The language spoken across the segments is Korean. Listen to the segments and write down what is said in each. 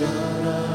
오늘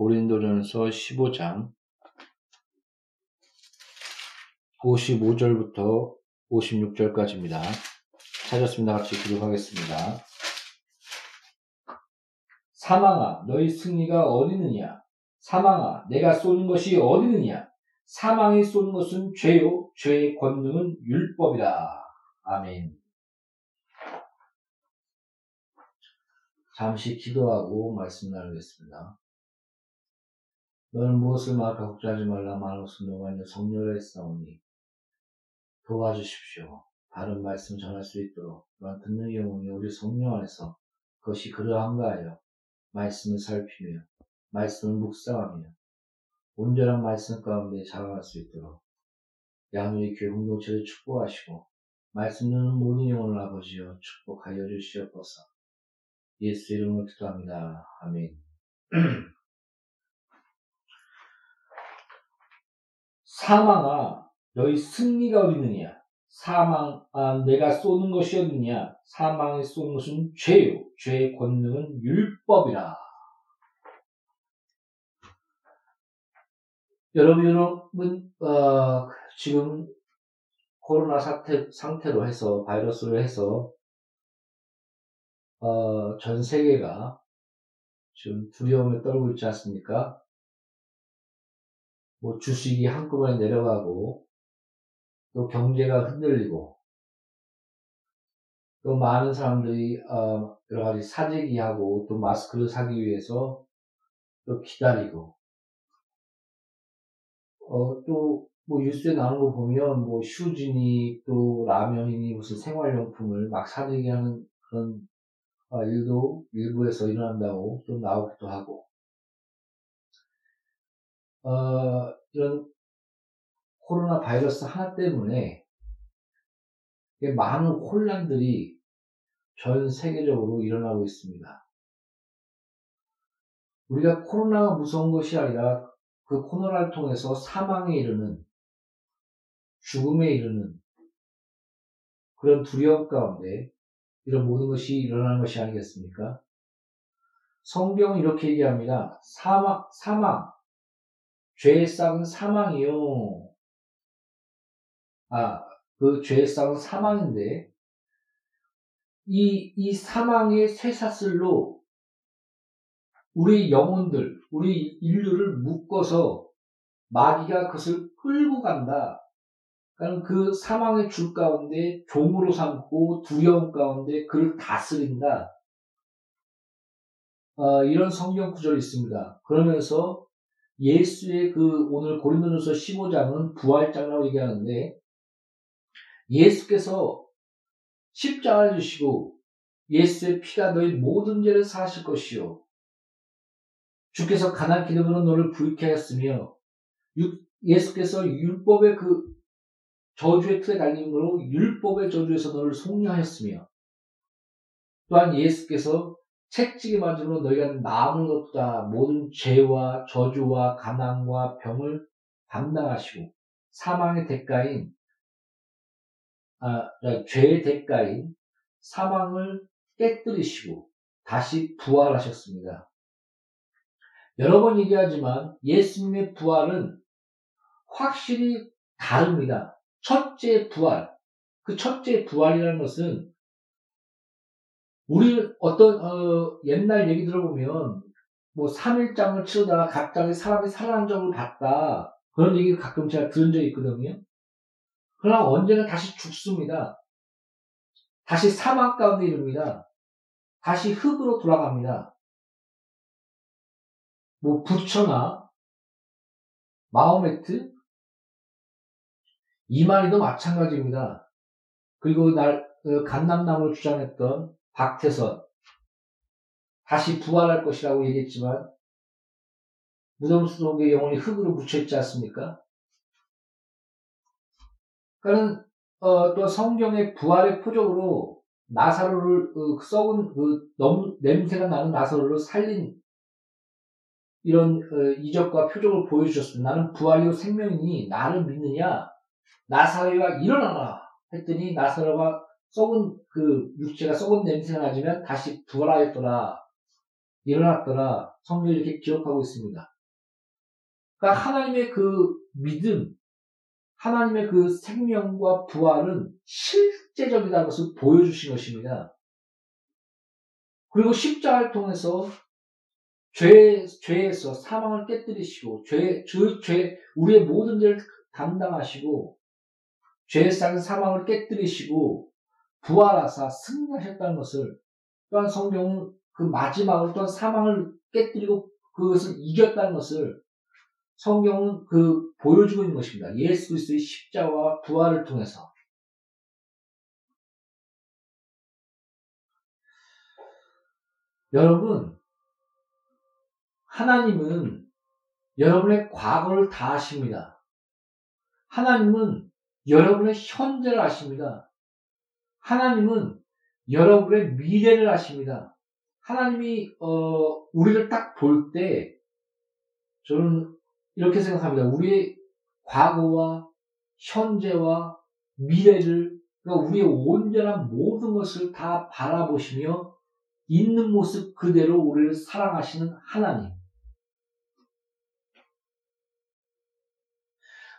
고린도전서 15장 55절부터 56절까지입니다. 찾았습니다. 같이 기록하겠습니다. 사망아, 너희 승리가 어디느냐? 사망아, 내가 쏘는 것이 어디느냐? 사망이 쏘는 것은 죄요, 죄의 권능은 율법이다. 아멘. 잠시 기도하고 말씀 나누겠습니다. 너는 무엇을 말까 걱정하지 말라 말로서 너가 이제 성령을 했사오니 도와주십시오. 바른 말씀 전할 수 있도록 또한 듣는 영혼이 우리 성령 안에서 그것이 그러한가 하여 말씀을 살피며 말씀을 묵상하며 온전한 말씀 가운데 자라날 수 있도록 양의 교회 공동체를 축복하시고 말씀 듣는 모든 영혼을 아버지여 축복하여 주시옵소서. 예수 이름으로 기도합니다. 아멘. 사망아, 너희 승리가 어디 있느냐? 사망, 아, 내가 쏘는 것이었느냐? 사망에 쏘는 것은 죄요. 죄의 권능은 율법이라. 여러분, 여러분, 어, 지금 코로나 사태, 상태로 해서, 바이러스로 해서, 어, 전 세계가 지금 두려움에 떨고 있지 않습니까? 뭐 주식이 한꺼번에 내려가고, 또 경제가 흔들리고, 또 많은 사람들이, 어, 여러 가지 사재기하고, 또 마스크를 사기 위해서 또 기다리고, 어, 또, 뭐, 뉴스에 나오는 거 보면, 뭐, 휴지니, 또, 라면이니, 무슨 생활용품을 막 사들게 하는 그런, 어, 일도 일부에서 일어난다고 좀 나오기도 하고, 어, 이런 코로나 바이러스 하나 때문에 많은 혼란들이 전 세계적으로 일어나고 있습니다. 우리가 코로나가 무서운 것이 아니라 그 코로나를 통해서 사망에 이르는 죽음에 이르는 그런 두려움 가운데 이런 모든 것이 일어나는 것이 아니겠습니까? 성경은 이렇게 얘기합니다. 사망, 사망, 죄의 싹은 사망이요. 아, 그 죄의 싹은 사망인데, 이, 이 사망의 쇠사슬로 우리 영혼들, 우리 인류를 묶어서 마귀가 그것을 끌고 간다. 그러니까 그 사망의 줄 가운데 종으로 삼고 두려움 가운데 그를 다스린다. 어, 이런 성경 구절이 있습니다. 그러면서 예수의 그 오늘 고린도전서 15장은 부활장이라고 얘기하는데 예수께서 십자가를 주시고 예수의 피가 너희 모든 죄를 사실 것이요. 주께서 가난 기름으로 너를 부익게 하였으며 예수께서 율법의 그 저주의 틀에 달림으로 율법의 저주에서 너를 속량하였으며 또한 예수께서 책찍이 맞음으로 너희가 남은 것보다 모든 죄와 저주와 가난과 병을 담당하시고 사망의 대가인 아, 죄의 대가인 사망을 깨뜨리시고 다시 부활하셨습니다. 여러 번 얘기하지만 예수님의 부활은 확실히 다릅니다. 첫째 부활. 그 첫째 부활이라는 것은 우리 어떤 어, 옛날 얘기 들어보면 뭐 3일장을 치르다가 갑자기 사람이 살아난 적을 봤다. 그런 얘기를 가끔 제가 들은 적이 있거든요. 그러나 언제나 다시 죽습니다. 다시 사망 가운데 이릅니다. 다시 흙으로 돌아갑니다. 뭐 부처나 마호메트 이만희도 마찬가지입니다. 그리고 날그 간남나무를 주장했던 박태선 다시 부활할 것이라고 얘기했지만 무덤 속에 영혼이 흙으로 묻혀있지 않습니까? 그러니까 어, 또 성경의 부활의 표적으로 나사로를 그 썩은 그 너무 냄새가 나는 나사로를 살린 이런 어, 이적과 표적을 보여주셨습니다. 나는 부활이요 생명이니 나를 믿느냐? 나사로가 일어나라 했더니 나사로가 썩은 그 육체가 썩은 냄새가 나지만 다시 부활하였더라 일어났더라 성경이 이렇게 기록하고 있습니다. 그러니까 하나님의 그 믿음, 하나님의 그 생명과 부활은 실제적이다는 것을 보여주신 것입니다. 그리고 십자가를 통해서 죄, 죄에서 사망을 깨뜨리시고, 죄, 죄, 죄, 우리의 모든 죄를 담당하시고, 죄의 쌍 사망을 깨뜨리시고, 부활하사 승리하셨다는 것을, 또한 성경은 그 마지막으로 또한 사망을 깨뜨리고 그것을 이겼다는 것을 성경은 그 보여주고 있는 것입니다. 예수 그리스도의 십자와 부활을 통해서. 여러분, 하나님은 여러분의 과거를 다 아십니다. 하나님은 여러분의 현재를 아십니다. 하나님은 여러분의 미래를 아십니다. 하나님이 어, 우리를 딱 볼 때 저는 이렇게 생각합니다. 우리의 과거와 현재와 미래를 그러니까 우리의 온전한 모든 것을 다 바라보시며 있는 모습 그대로 우리를 사랑하시는 하나님.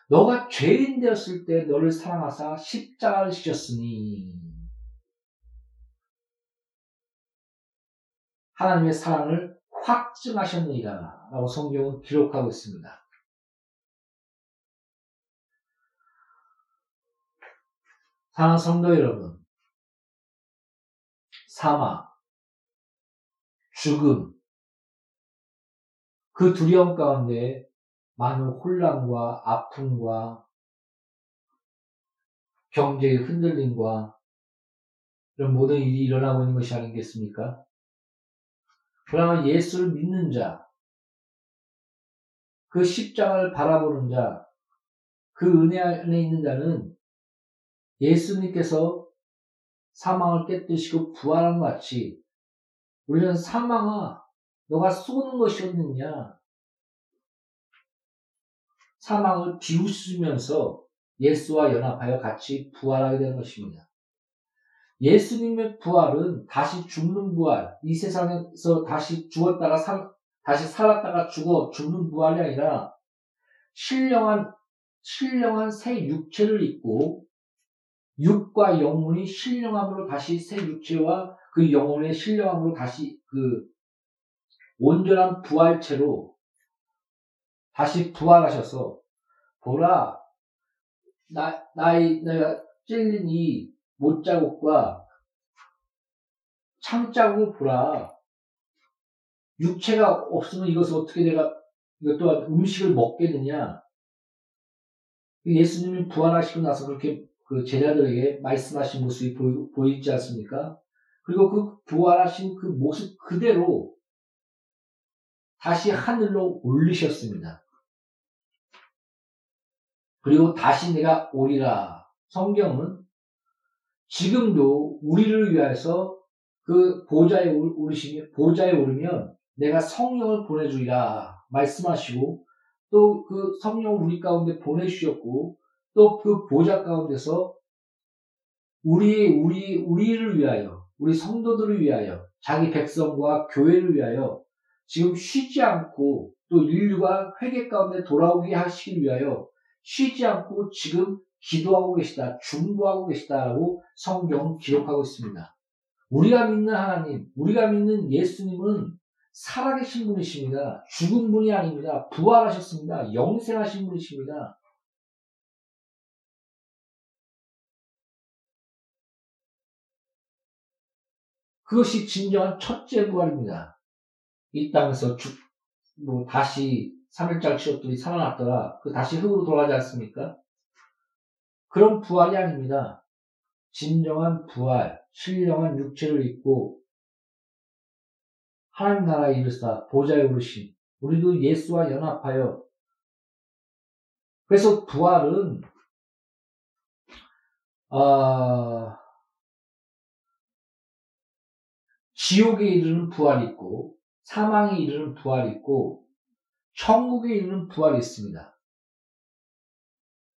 너가 죄인 되었을 때 너를 사랑하사 십자가를 지셨으니 하나님의 사랑을 확증하셨느니라 라고 성경은 기록하고 있습니다. 사랑하는 성도 여러분, 사망, 죽음, 그 두려움 가운데 많은 혼란과 아픔과 경제의 흔들림과 이런 모든 일이 일어나고 있는 것이 아니겠습니까? 그러나 예수를 믿는 자, 그 십장을 바라보는 자, 그 은혜 안에 있는 자는 예수님께서 사망을 깨뜨시고 부활한 것 같이 우리는 사망아, 너가 쏘는 것이었느냐? 사망을 비웃으면서 예수와 연합하여 같이 부활하게 되는 것입니다. 예수님의 부활은 다시 죽는 부활, 이 세상에서 다시 죽었다가 살, 다시 살았다가 죽어 죽는 부활이 아니라 신령한, 신령한 새 육체를 입고 육과 영혼이 신령함으로 다시 새 육체와 그 영혼의 신령함으로 다시 그 온전한 부활체로 다시 부활하셔서 보라 나 나의 내가 찔린 이 못자국과 창자국을 보라 육체가 없으면 이것을 어떻게 내가 이것 또한 음식을 먹겠느냐 예수님이 부활하시고 나서 그렇게 그 제자들에게 말씀하신 모습이 보이, 지 않습니까? 그리고 그 부활하신 그 모습 그대로 다시 하늘로 올리셨습니다. 그리고 다시 내가 오리라. 성경은 지금도 우리를 위해서 그 보좌에 오르시면, 보좌에 오르면 내가 성령을 보내주리라 말씀하시고 또 그 성령을 우리 가운데 보내주셨고 또 그 보좌 가운데서 우리, 우리, 우리를 위하여, 우리 성도들을 위하여, 자기 백성과 교회를 위하여 지금 쉬지 않고 또 인류가 회개 가운데 돌아오게 하시기 위하여 쉬지 않고 지금 기도하고 계시다, 중보하고 계시다라고 성경 기록하고 있습니다. 우리가 믿는 하나님, 우리가 믿는 예수님은 살아계신 분이십니다. 죽은 분이 아닙니다. 부활하셨습니다. 영생하신 분이십니다. 그것이 진정한 첫째 부활입니다. 이 땅에서 죽, 뭐, 다시 3일장 치렀더니 살아났더라. 그 다시 흙으로 돌아가지 않습니까? 그런 부활이 아닙니다. 진정한 부활, 신령한 육체를 입고 하나님 나라에 이르사 보좌에 오르신 우리도 예수와 연합하여 그래서 부활은 어, 지옥에 이르는 부활이 있고 사망에 이르는 부활이 있고 천국에 이르는 부활이 있습니다.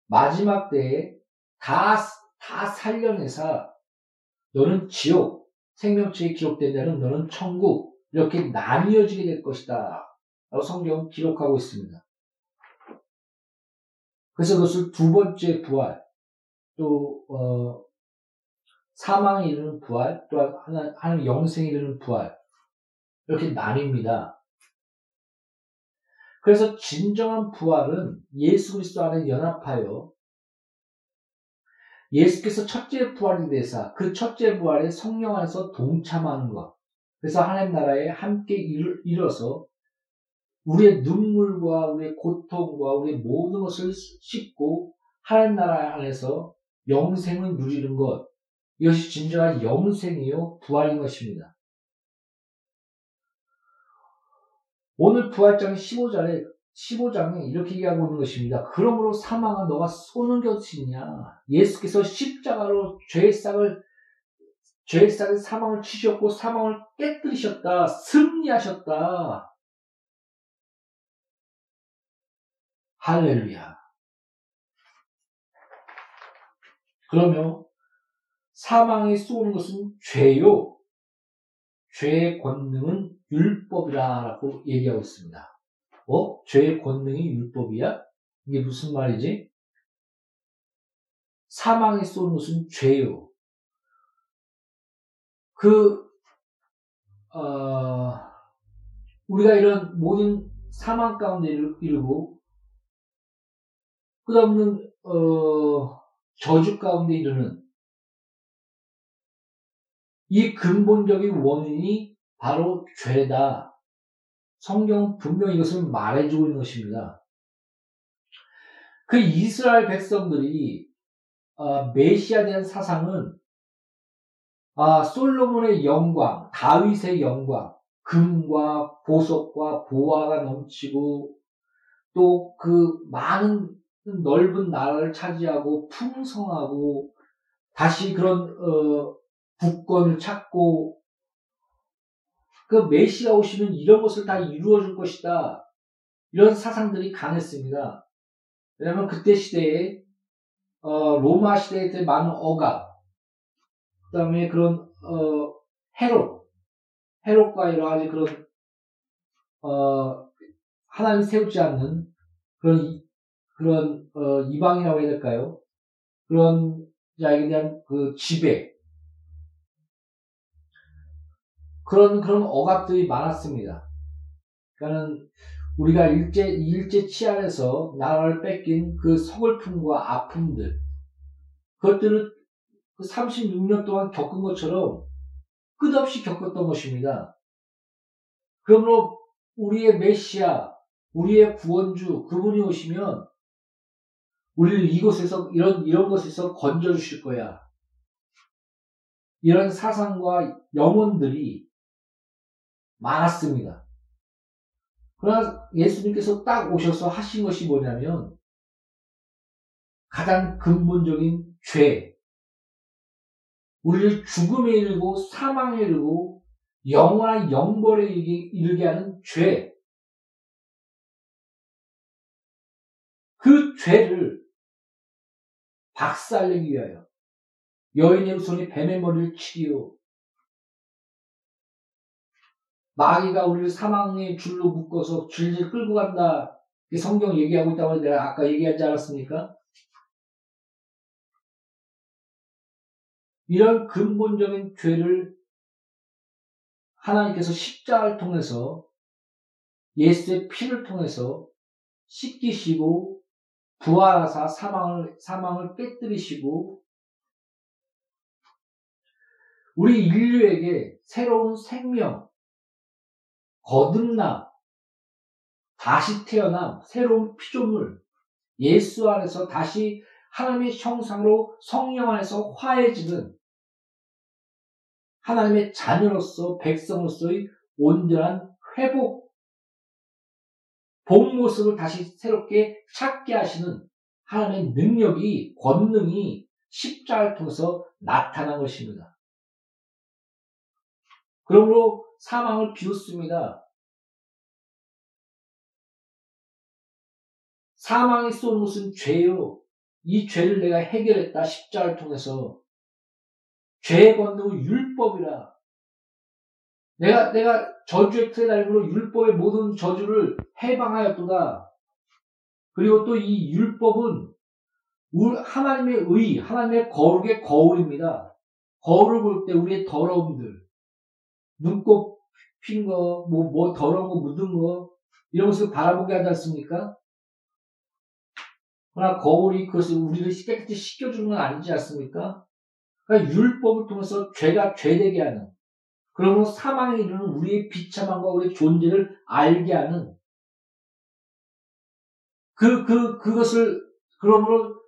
마지막 때에 다, 다 살려내서 너는 지옥, 생명체에 기록된 자는 너는 천국, 이렇게 나뉘어지게 될 것이다. 라고 성경 기록하고 있습니다. 그래서 그것을 두 번째 부활, 또, 어, 사망에 이르는 부활, 또한 하나, 하나님 영생에 이르는 부활. 이렇게 나뉩니다. 그래서 진정한 부활은 예수 그리스도 안에 연합하여 예수께서 첫째 부활이 되사 그 첫째 부활에 성령 안에서 동참하는 것. 그래서 하나님 나라에 함께 일어서 우리의 눈물과 우리의 고통과 우리의 모든 것을 씻고 하나님 나라 안에서 영생을 누리는 것. 이것이 진정한 영생이요 부활인 것입니다. 오늘 부활장 15절에 15장에 이렇게 얘기하고 있는 것입니다. 그러므로 사망아 너가 쏘는 것이냐? 예수께서 십자가로 죄의 싹을 죄의 싹을 사망을 치셨고 사망을 깨뜨리셨다. 승리하셨다. 할렐루야. 그러면 사망에 쏘는 것은 죄요. 죄의 권능은 율법이라고 얘기하고 있습니다. 어? 죄의 권능이 율법이야? 이게 무슨 말이지? 사망에 쏘는 것은 죄요. 그, 어, 우리가 이런 모든 사망 가운데 이르고, 끝없는, 어, 저주 가운데 이르는 이 근본적인 원인이 바로 죄다. 성경 분명히 이것을 말해주고 있는 것입니다. 그 이스라엘 백성들이 어, 메시아에 대한 사상은 아, 솔로몬의 영광, 다윗의 영광, 금과 보석과 보화가 넘치고 또 그 많은 넓은 나라를 차지하고 풍성하고 다시 그런 어, 국권을 찾고 그 메시아 오시면 이런 것을 다 이루어 줄 것이다. 이런 사상들이 강했습니다. 왜냐하면 그때 시대에 어, 로마 시대 때 많은 억압, 그 다음에 그런 어, 헤롯, 헤롯과 여러 가지 그런 어, 하나님 세우지 않는 그런 그런 어, 이방이라고 해야 될까요? 그런 자에게 대한 그 지배, 그런 그런 억압들이 많았습니다. 그러니까는 우리가 일제 일제 치안에서 나라를 뺏긴 그 서글픔과 아픔들 그것들을 그 36년 동안 겪은 것처럼 끝없이 겪었던 것입니다. 그러므로 우리의 메시아, 우리의 구원주 그분이 오시면 우리를 이곳에서 이런 이런 것에서 건져 주실 거야. 이런 사상과 영혼들이 많았습니다. 그러나 예수님께서 딱 오셔서 하신 것이 뭐냐면 가장 근본적인 죄, 우리를 죽음에 이르고 사망에 이르고 영원한 영벌에 이르게 하는 죄, 그 죄를 박살내기 위하여 여인의 손이 뱀의 머리를 치리요 마귀가 우리를 사망의 줄로 묶어서 줄질 끌고 간다. 성경 얘기하고 있다고 내가 아까 얘기하지 않았습니까? 이런 근본적인 죄를 하나님께서 십자가를 통해서 예수의 피를 통해서 씻기시고 부활하사 사망을 사망을 깨뜨리시고 우리 인류에게 새로운 생명, 거듭남, 다시 태어남, 새로운 피조물, 예수 안에서 다시 하나님의 형상으로 성령 안에서 화해지는 하나님의 자녀로서 백성으로서의 온전한 회복, 본 모습을 다시 새롭게 찾게 하시는 하나님의 능력이, 권능이 십자를 통해서 나타난 것입니다. 그러므로 사망을 비웃습니다. 사망이 쏜 것은 죄요. 이 죄를 내가 해결했다. 십자를 통해서. 죄의 권능은 율법이라. 내가, 내가 저주의 틀에 달므로 율법의 모든 저주를 해방하였도다. 그리고 또 이 율법은 하나님의 의, 하나님의 거룩의 거울입니다. 거울을 볼 때 우리의 더러움들, 눈곱 핀 거, 뭐, 뭐 더러운 거 묻은 거, 이런 것을 바라보게 하지 않습니까? 그러나 거울이 그것을 우리를 깨끗이 씻겨주는 건 아니지 않습니까? 그러니까 율법을 통해서 죄가 죄되게 하는, 그러므로 사망에 이르는 우리의 비참함과 우리의 존재를 알게 하는, 그, 그, 그것을, 그러므로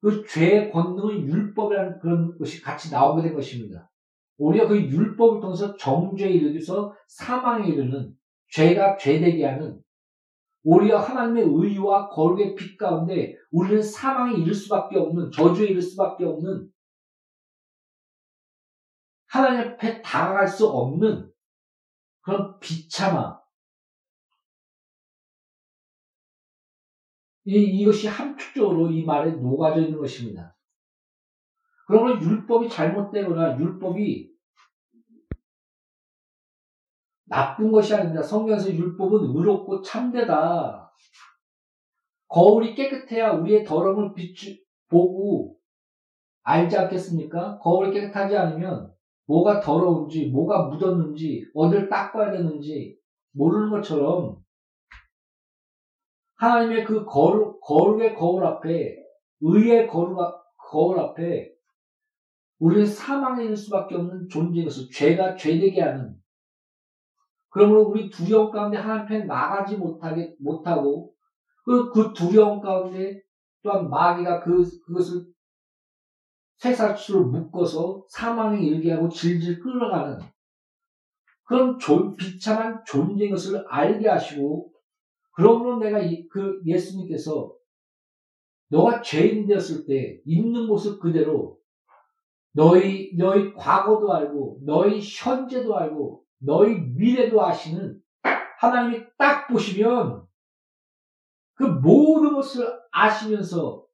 그 죄의 권능은 율법이라는 그런 것이 같이 나오게 된 것입니다. 오히려 그 율법을 통해서 정죄에 이르기서 사망에 이르는 죄가 죄되게 하는 오히려 하나님의 의와 거룩의 빛 가운데 우리는 사망에 이를 수밖에 없는 저주에 이를 수밖에 없는 하나님 앞에 다가갈 수 없는 그런 비참함 이, 이것이 함축적으로 이 말에 녹아져 있는 것입니다. 그러면 율법이 잘못되거나 율법이 나쁜 것이 아닙니다. 성경에서 율법은 의롭고 참되다. 거울이 깨끗해야 우리의 더러움을 비추, 보고 알지 않겠습니까? 거울이 깨끗하지 않으면 뭐가 더러운지, 뭐가 묻었는지, 어딜 닦아야 되는지 모르는 것처럼 하나님의 그 거룩, 거룩의 거울 앞에, 의의 거룩, 거울 앞에 우리는 사망에 있을 수밖에 없는 존재로서 죄가 죄되게 하는 그러므로 우리 두려움 가운데 하나님 편에 나가지 못하게 못하고 그, 그 두려움 가운데 또한 마귀가 그, 그것을 쇠사추로 묶어서 사망에 이르게 하고 질질 끌어가는 그런 존, 비참한 존재인 것을 알게 하시고 그러므로 내가 이, 그 예수님께서 너가 죄인 되었을 때 있는 모습 그대로 너희 너희 과거도 알고 너희 현재도 알고 너희 미래도 아시는 하나님이 딱 보시면 그 모든 것을 아시면서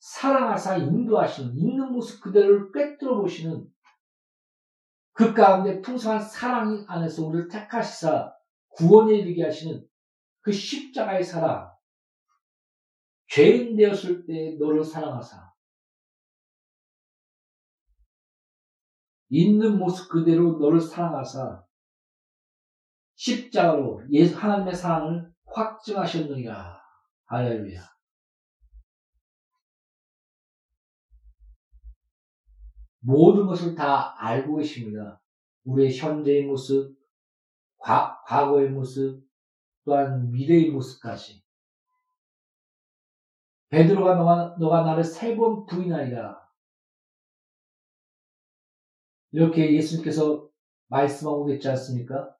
사랑하사 인도하시는 있는 모습 그대로를 꿰뚫어 보시는 그 가운데 풍성한 사랑 안에서 우리를 택하시사 구원에 이르게 하시는 그 십자가의 사랑, 죄인 되었을 때 너를 사랑하사, 있는 모습 그대로 너를 사랑하사, 십자가로 예수 하나님의 사랑을 확증하셨느니라. 할렐루야. 모든 것을 다 알고 계십니다. 우리의 현재의 모습, 과, 과거의 모습, 또한 미래의 모습까지. 베드로가 너가, 너가 나를 세 번 부인하리라. 이렇게 예수님께서 말씀하고 계지 않습니까?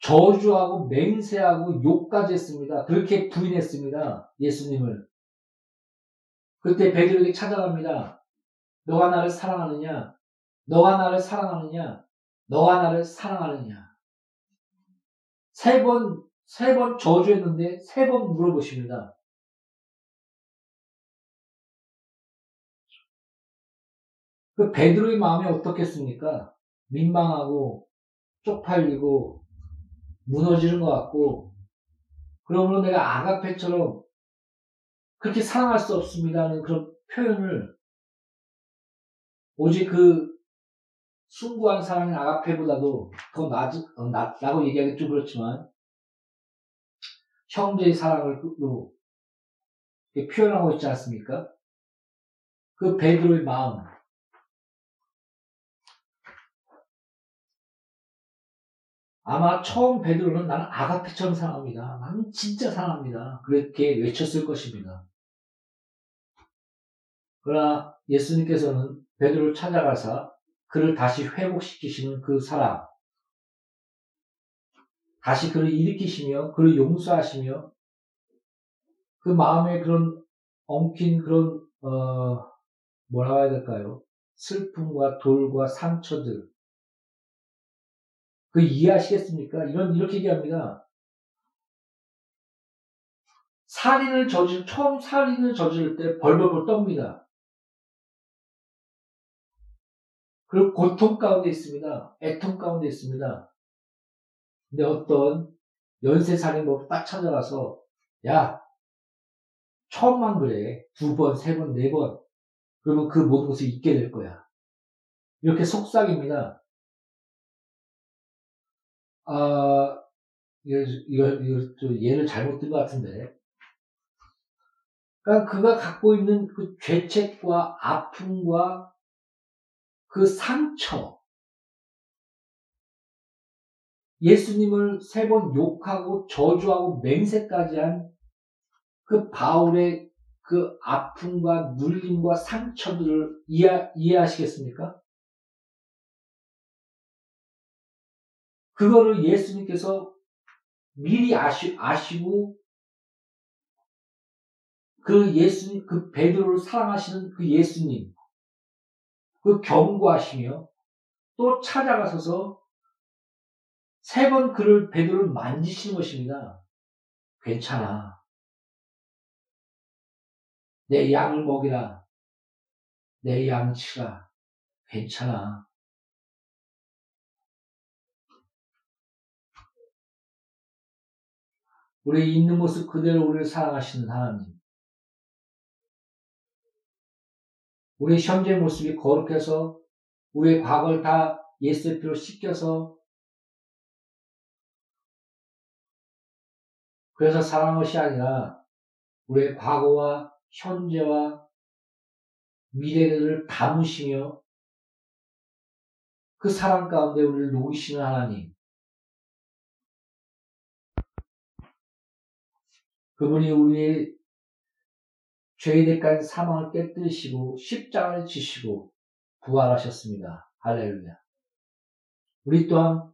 저주하고 맹세하고 욕까지 했습니다. 그렇게 부인했습니다. 예수님을. 그때 베드로에게 찾아갑니다. 너가 나를 사랑하느냐? 너가 나를 사랑하느냐? 너가 나를 사랑하느냐? 세 번, 세 번 저주했는데 세 번 물어보십니다. 그 베드로의 마음이 어떻겠습니까? 민망하고 쪽팔리고 무너지는 것 같고 그러므로 내가 아가페처럼 그렇게 사랑할 수 없습니다는 그런 표현을 오직 그 숭고한 사랑인 아가페보다도 더 낮, 어, 낮다고 얘기하기 좀 그렇지만 형제의 사랑을 표현하고 있지 않습니까? 그 베드로의 마음 아마 처음 베드로는 나는 아가페처럼 사랑합니다. 나는 진짜 사랑합니다. 그렇게 외쳤을 것입니다. 그러나 예수님께서는 베드로를 찾아가서 그를 다시 회복시키시는 그 사랑, 다시 그를 일으키시며 그를 용서하시며 그 마음에 그런 엉킨 그런 어 뭐라고 해야 될까요? 슬픔과 돌과 상처들 그 이해하시겠습니까? 이런 이렇게 얘기합니다. 살인을 저질 처음 살인을 저지를 때 벌벌벌 떱니다. 그리고 고통 가운데 있습니다. 애통 가운데 있습니다. 근데 어떤 연쇄 살인범 딱 찾아가서 야 처음만 그래 두 번, 세 번, 네 번 그러면 그 모든 것을 잊게 될 거야. 이렇게 속삭입니다. 아 이거 이거, 이거 좀 예를 잘못 든 것 같은데. 그러니까 그가 갖고 있는 그 죄책과 아픔과 그 상처, 예수님을 세 번 욕하고 저주하고 맹세까지 한 그 바울의 그 아픔과 눌림과 상처들을 이해, 이해하시겠습니까? 그거를 예수님께서 미리 아시, 아시고 그 예수님, 그 베드로를 사랑하시는 그 예수님, 그 경고하시며 또 찾아가서서 세 번 그를 베드로를 만지시는 것입니다. 괜찮아. 내 양을 먹이라. 내 양치가 괜찮아. 우리 있는 모습 그대로 우리를 사랑하시는 하나님. 우리 현재 모습이 거룩해서 우리의 과거를 다 예수의 피로 씻겨서 그래서 사랑한 것이 아니라 우리의 과거와 현재와 미래를 담으시며 그 사랑 가운데 우리를 녹이시는 하나님. 그분이 우리의 대가인 사망을 깨뜨리시고 십자가를 지시고 부활하셨습니다. 할렐루야. 우리 또한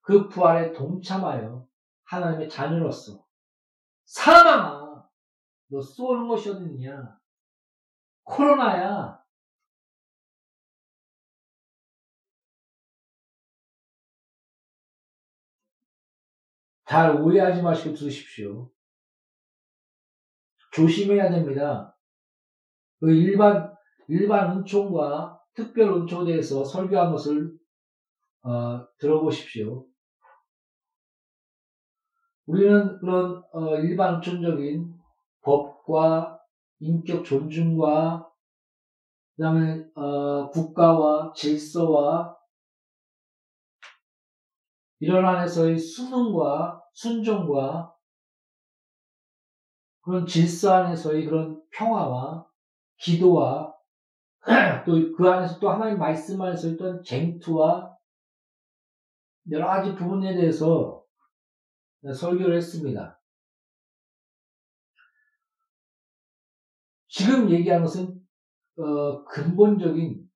그 부활에 동참하여 하나님의 자녀로서 사망아 너 쏘는 것이 어딨냐 코로나야 잘 오해하지 마시고 들으십시오. 조심해야 됩니다. 그 일반, 일반 은총과 특별 은총에 대해서 설교한 것을, 어, 들어보십시오. 우리는 그런, 어, 일반 은총적인 법과 인격 존중과 그 다음에, 어, 국가와 질서와 이런 안에서의 수능과 순종과 그런 질서 안에서의 그런 평화와 기도와 또 그 안에서 또 하나님 말씀 안에서 있던 쟁투와 여러 가지 부분에 대해서 설교를 했습니다. 지금 얘기한 것은 어, 근본적인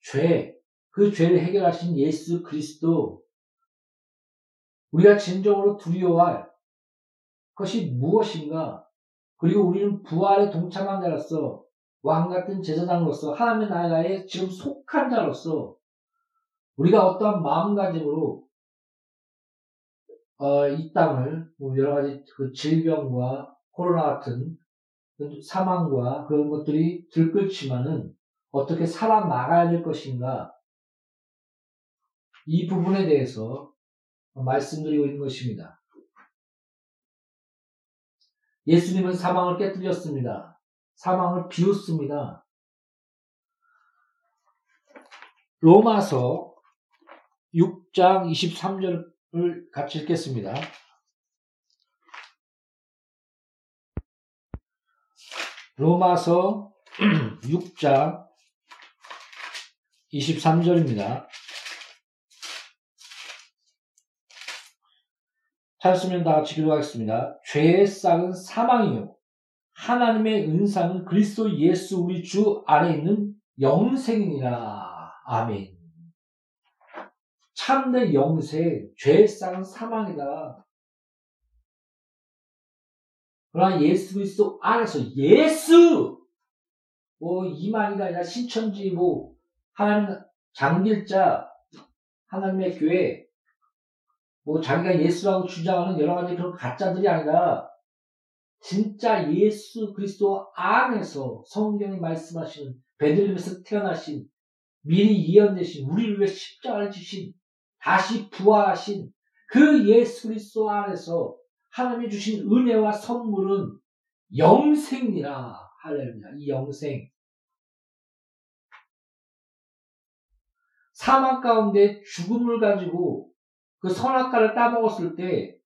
죄, 그 죄를 해결하신 예수 그리스도 우리가 진정으로 두려워할 것이 무엇인가? 그리고 우리는 부활에 동참한 자로서 왕 같은 제사장으로서 하나님의 나라에 지금 속한 자로서 우리가 어떠한 마음가짐으로 어, 이 땅을 뭐 여러 가지 그 질병과 코로나 같은 사망과 그런 것들이 들끓지만은 어떻게 살아나가야 될 것인가 이 부분에 대해서 말씀드리고 있는 것입니다. 예수님은 사망을 깨뜨렸습니다. 사망을 비웃습니다. 로마서 6장 23절을 같이 읽겠습니다. 로마서 6장 23절입니다. 찾았으면 다 같이 기도하겠습니다. 죄의 싹은 사망이요. 하나님의 은상은 그리스도 예수 우리 주 안에 있는 영생이니라. 아멘. 참된 영생, 죄의 싹은 사망이다. 그러나 예수 그리스도 안에서 예수! 뭐 이만이가 아니라 신천지 뭐 하나님 장길자 하나님의 교회 뭐 자기가 예수라고 주장하는 여러 가지 그런 가짜들이 아니라 진짜 예수 그리스도 안에서 성경이 말씀하시는 베들레헴에서 태어나신 미리 예언되신 우리를 위해 십자가를 지신 다시 부활하신 그 예수 그리스도 안에서 하나님이 주신 은혜와 선물은 영생이라. 할렐루야. 이 영생. 사망 가운데 죽음을 가지고 그 선악과를 따먹었을 때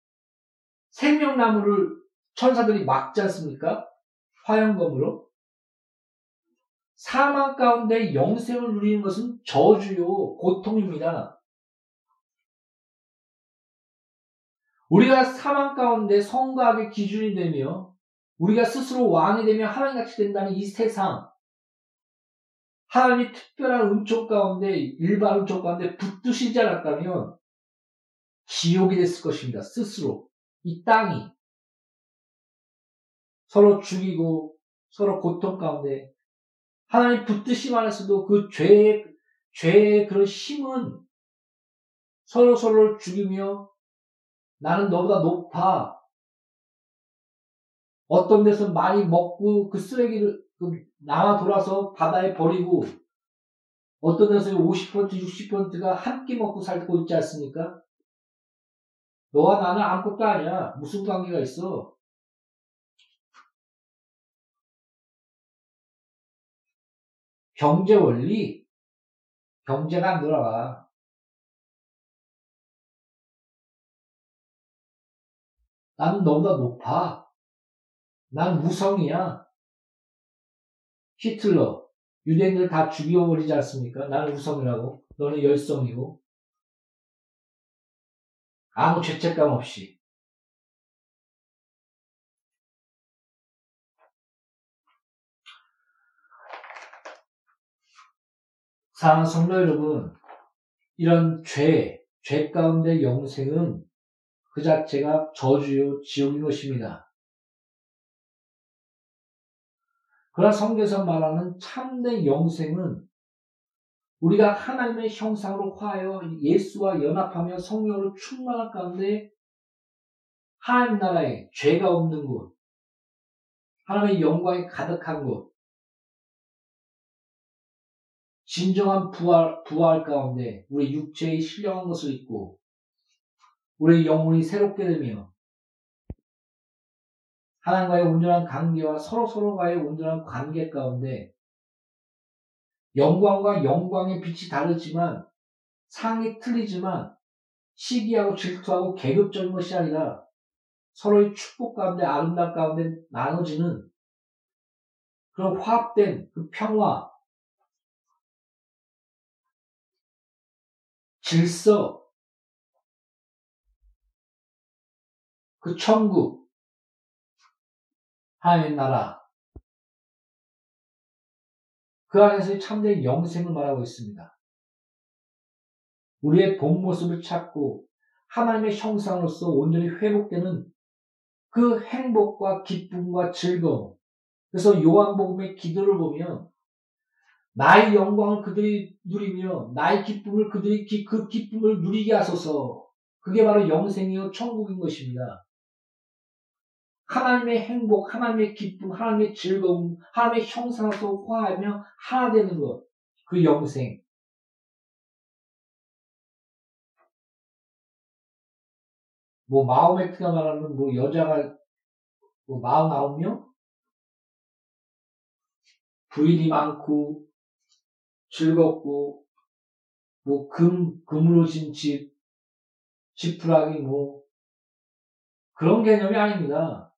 생명나무를 천사들이 막지 않습니까? 화영검으로. 사망 가운데 영생을 누리는 것은 저주요, 고통입니다. 우리가 사망 가운데 성과학의 기준이 되며 우리가 스스로 왕이 되며 하나님같이 된다는 이 세상 하나님이 특별한 은총 가운데 일반 은총 가운데 붙드시지 않았다면 지옥이 됐을 것입니다. 스스로. 이 땅이. 서로 죽이고 서로 고통 가운데 하나님 붙드심 안에서도 그 죄의, 죄의 그런 힘은 서로 서로를 죽이며 나는 너보다 높아. 어떤 데서 많이 먹고 그 쓰레기를, 그 나와 돌아서 바다에 버리고 어떤 데서 50% 60%가 한 끼 먹고 살고 있지 않습니까? 너와 나는 아무것도 아니야. 무슨 관계가 있어? 경제 원리, 경제가 안 돌아가. 나는 너보다 높아. 난 우성이야. 히틀러, 유대인들 다 죽여버리지 않습니까? 나는 우성이라고. 너는 열성이고. 아무 죄책감 없이. 사랑하는 성도 여러분, 이런 죄, 죄 가운데 영생은 그 자체가 저주요 지옥인 것입니다. 그러나 성경에서 말하는 참된 영생은 우리가 하나님의 형상으로 화하여 예수와 연합하며 성령으로 충만한 가운데 하나님 나라에 죄가 없는 곳, 하나님의 영광이 가득한 곳, 진정한 부활, 부활 가운데 우리 육체의 신령한 것을 입고 우리 영혼이 새롭게 되며 하나님과의 온전한 관계와 서로서로가의 온전한 관계 가운데 영광과 영광의 빛이 다르지만 상이 틀리지만 시기하고 질투하고 계급적인 것이 아니라 서로의 축복 가운데 아름답 가운데 나눠지는 그런 화합된 그 평화 질서, 그 천국, 하나님의 나라, 그 안에서의 참된 영생을 말하고 있습니다. 우리의 본 모습을 찾고 하나님의 형상으로서 온전히 회복되는 그 행복과 기쁨과 즐거움. 그래서 요한복음의 기도를 보면 나의 영광을 그들이 누리며 나의 기쁨을 그들이 기, 그 기쁨을 누리게 하소서. 그게 바로 영생이요 천국인 것입니다. 하나님의 행복, 하나님의 기쁨, 하나님의 즐거움, 하나님의 형상으로 화하며 하나 되는 것. 그 영생. 뭐 마음에트가 말하는 뭐 여자가 뭐 49명? 부인이 많고 즐겁고 뭐 금, 금으로 진 집, 지푸라기 뭐 그런 개념이 아닙니다.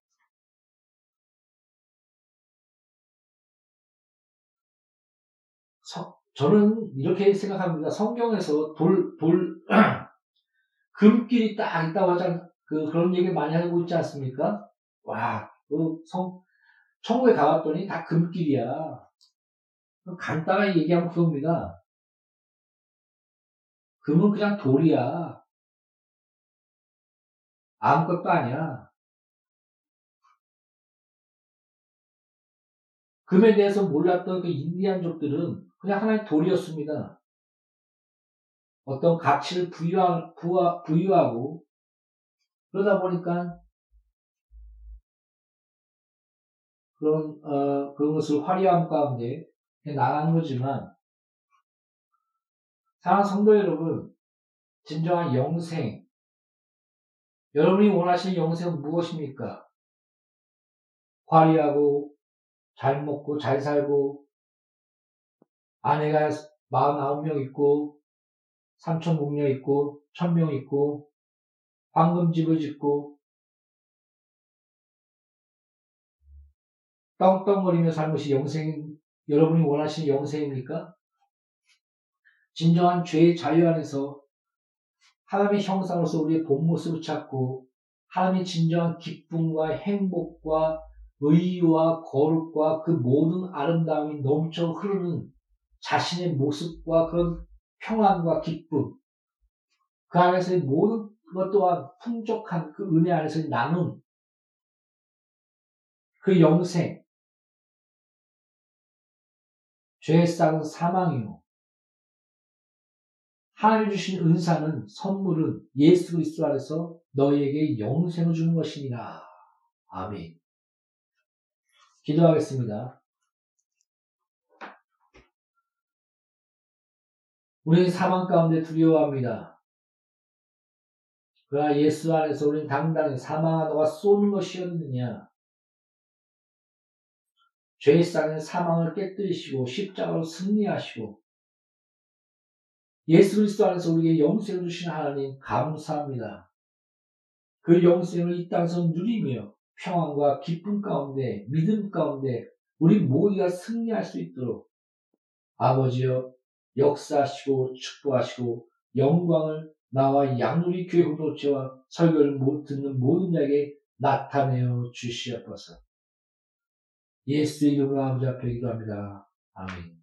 저는 이렇게 생각합니다. 성경에서 돌, 돌, 금길이 딱 있다고 하잖아. 그, 그런 얘기 많이 하고 있지 않습니까? 와, 그 성, 천국에 가봤더니 다 금길이야. 간단하게 얘기하면 그겁니다. 금은 그냥 돌이야. 아무것도 아니야. 금에 대해서 몰랐던 그 인디안족들은 그냥 하나의 돌이었습니다. 어떤 가치를 부유하, 부하, 부유하고 그러다 보니까 그런 어, 그것을 화려함 가운데 나가는 거지만 사랑하는 성도 여러분 진정한 영생 여러분이 원하시는 영생은 무엇입니까? 화려하고 잘 먹고 잘 살고 아내가 49명 있고 삼천 공녀 있고 천명 있고 황금집을 짓고 떵떵거리며 살 것이 영생 여러분이 원하시는 영생입니까? 진정한 죄의 자유 안에서 하나님의 형상으로서 우리의 본 모습을 찾고 하나님의 진정한 기쁨과 행복과 의와 거룩과 그 모든 아름다움이 넘쳐 흐르는 자신의 모습과 그런 평안과 기쁨 그 안에서의 모든 것 또한 풍족한 그 은혜 안에서 나눈 그 영생 죄의 싹은 사망이요. 하나님 주신 은사는 선물은 예수 그리스도 안에서 너희에게 영생을 주는 것이니라. 아멘. 기도하겠습니다. 우리는 사망 가운데 두려워합니다. 그러나 예수 안에서 우리는 당당히 사망아 너가 쏘는 것이었느냐? 죄의 사망을 깨뜨리시고 십자가로 승리하시고 예수 그리스도 안에서 우리에게 영생을 주신 하나님 감사합니다. 그 영생을 이 땅에서 누리며 평안과 기쁨 가운데 믿음 가운데 우리 모두가 승리할 수 있도록 아버지여 역사하시고 축복하시고 영광을 나와 양누리 교회 공동체와 설교를 못 듣는 모든 자에게 나타내어 주시옵소서. 예수 이름으로 아버지 앞에 기도합니다. 아멘.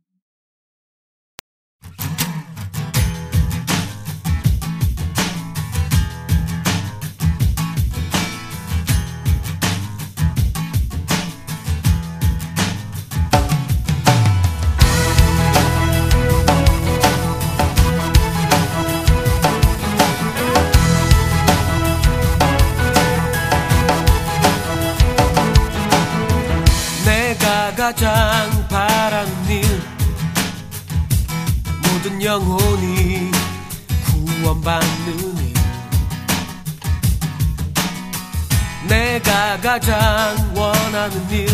가 가장 원하는 일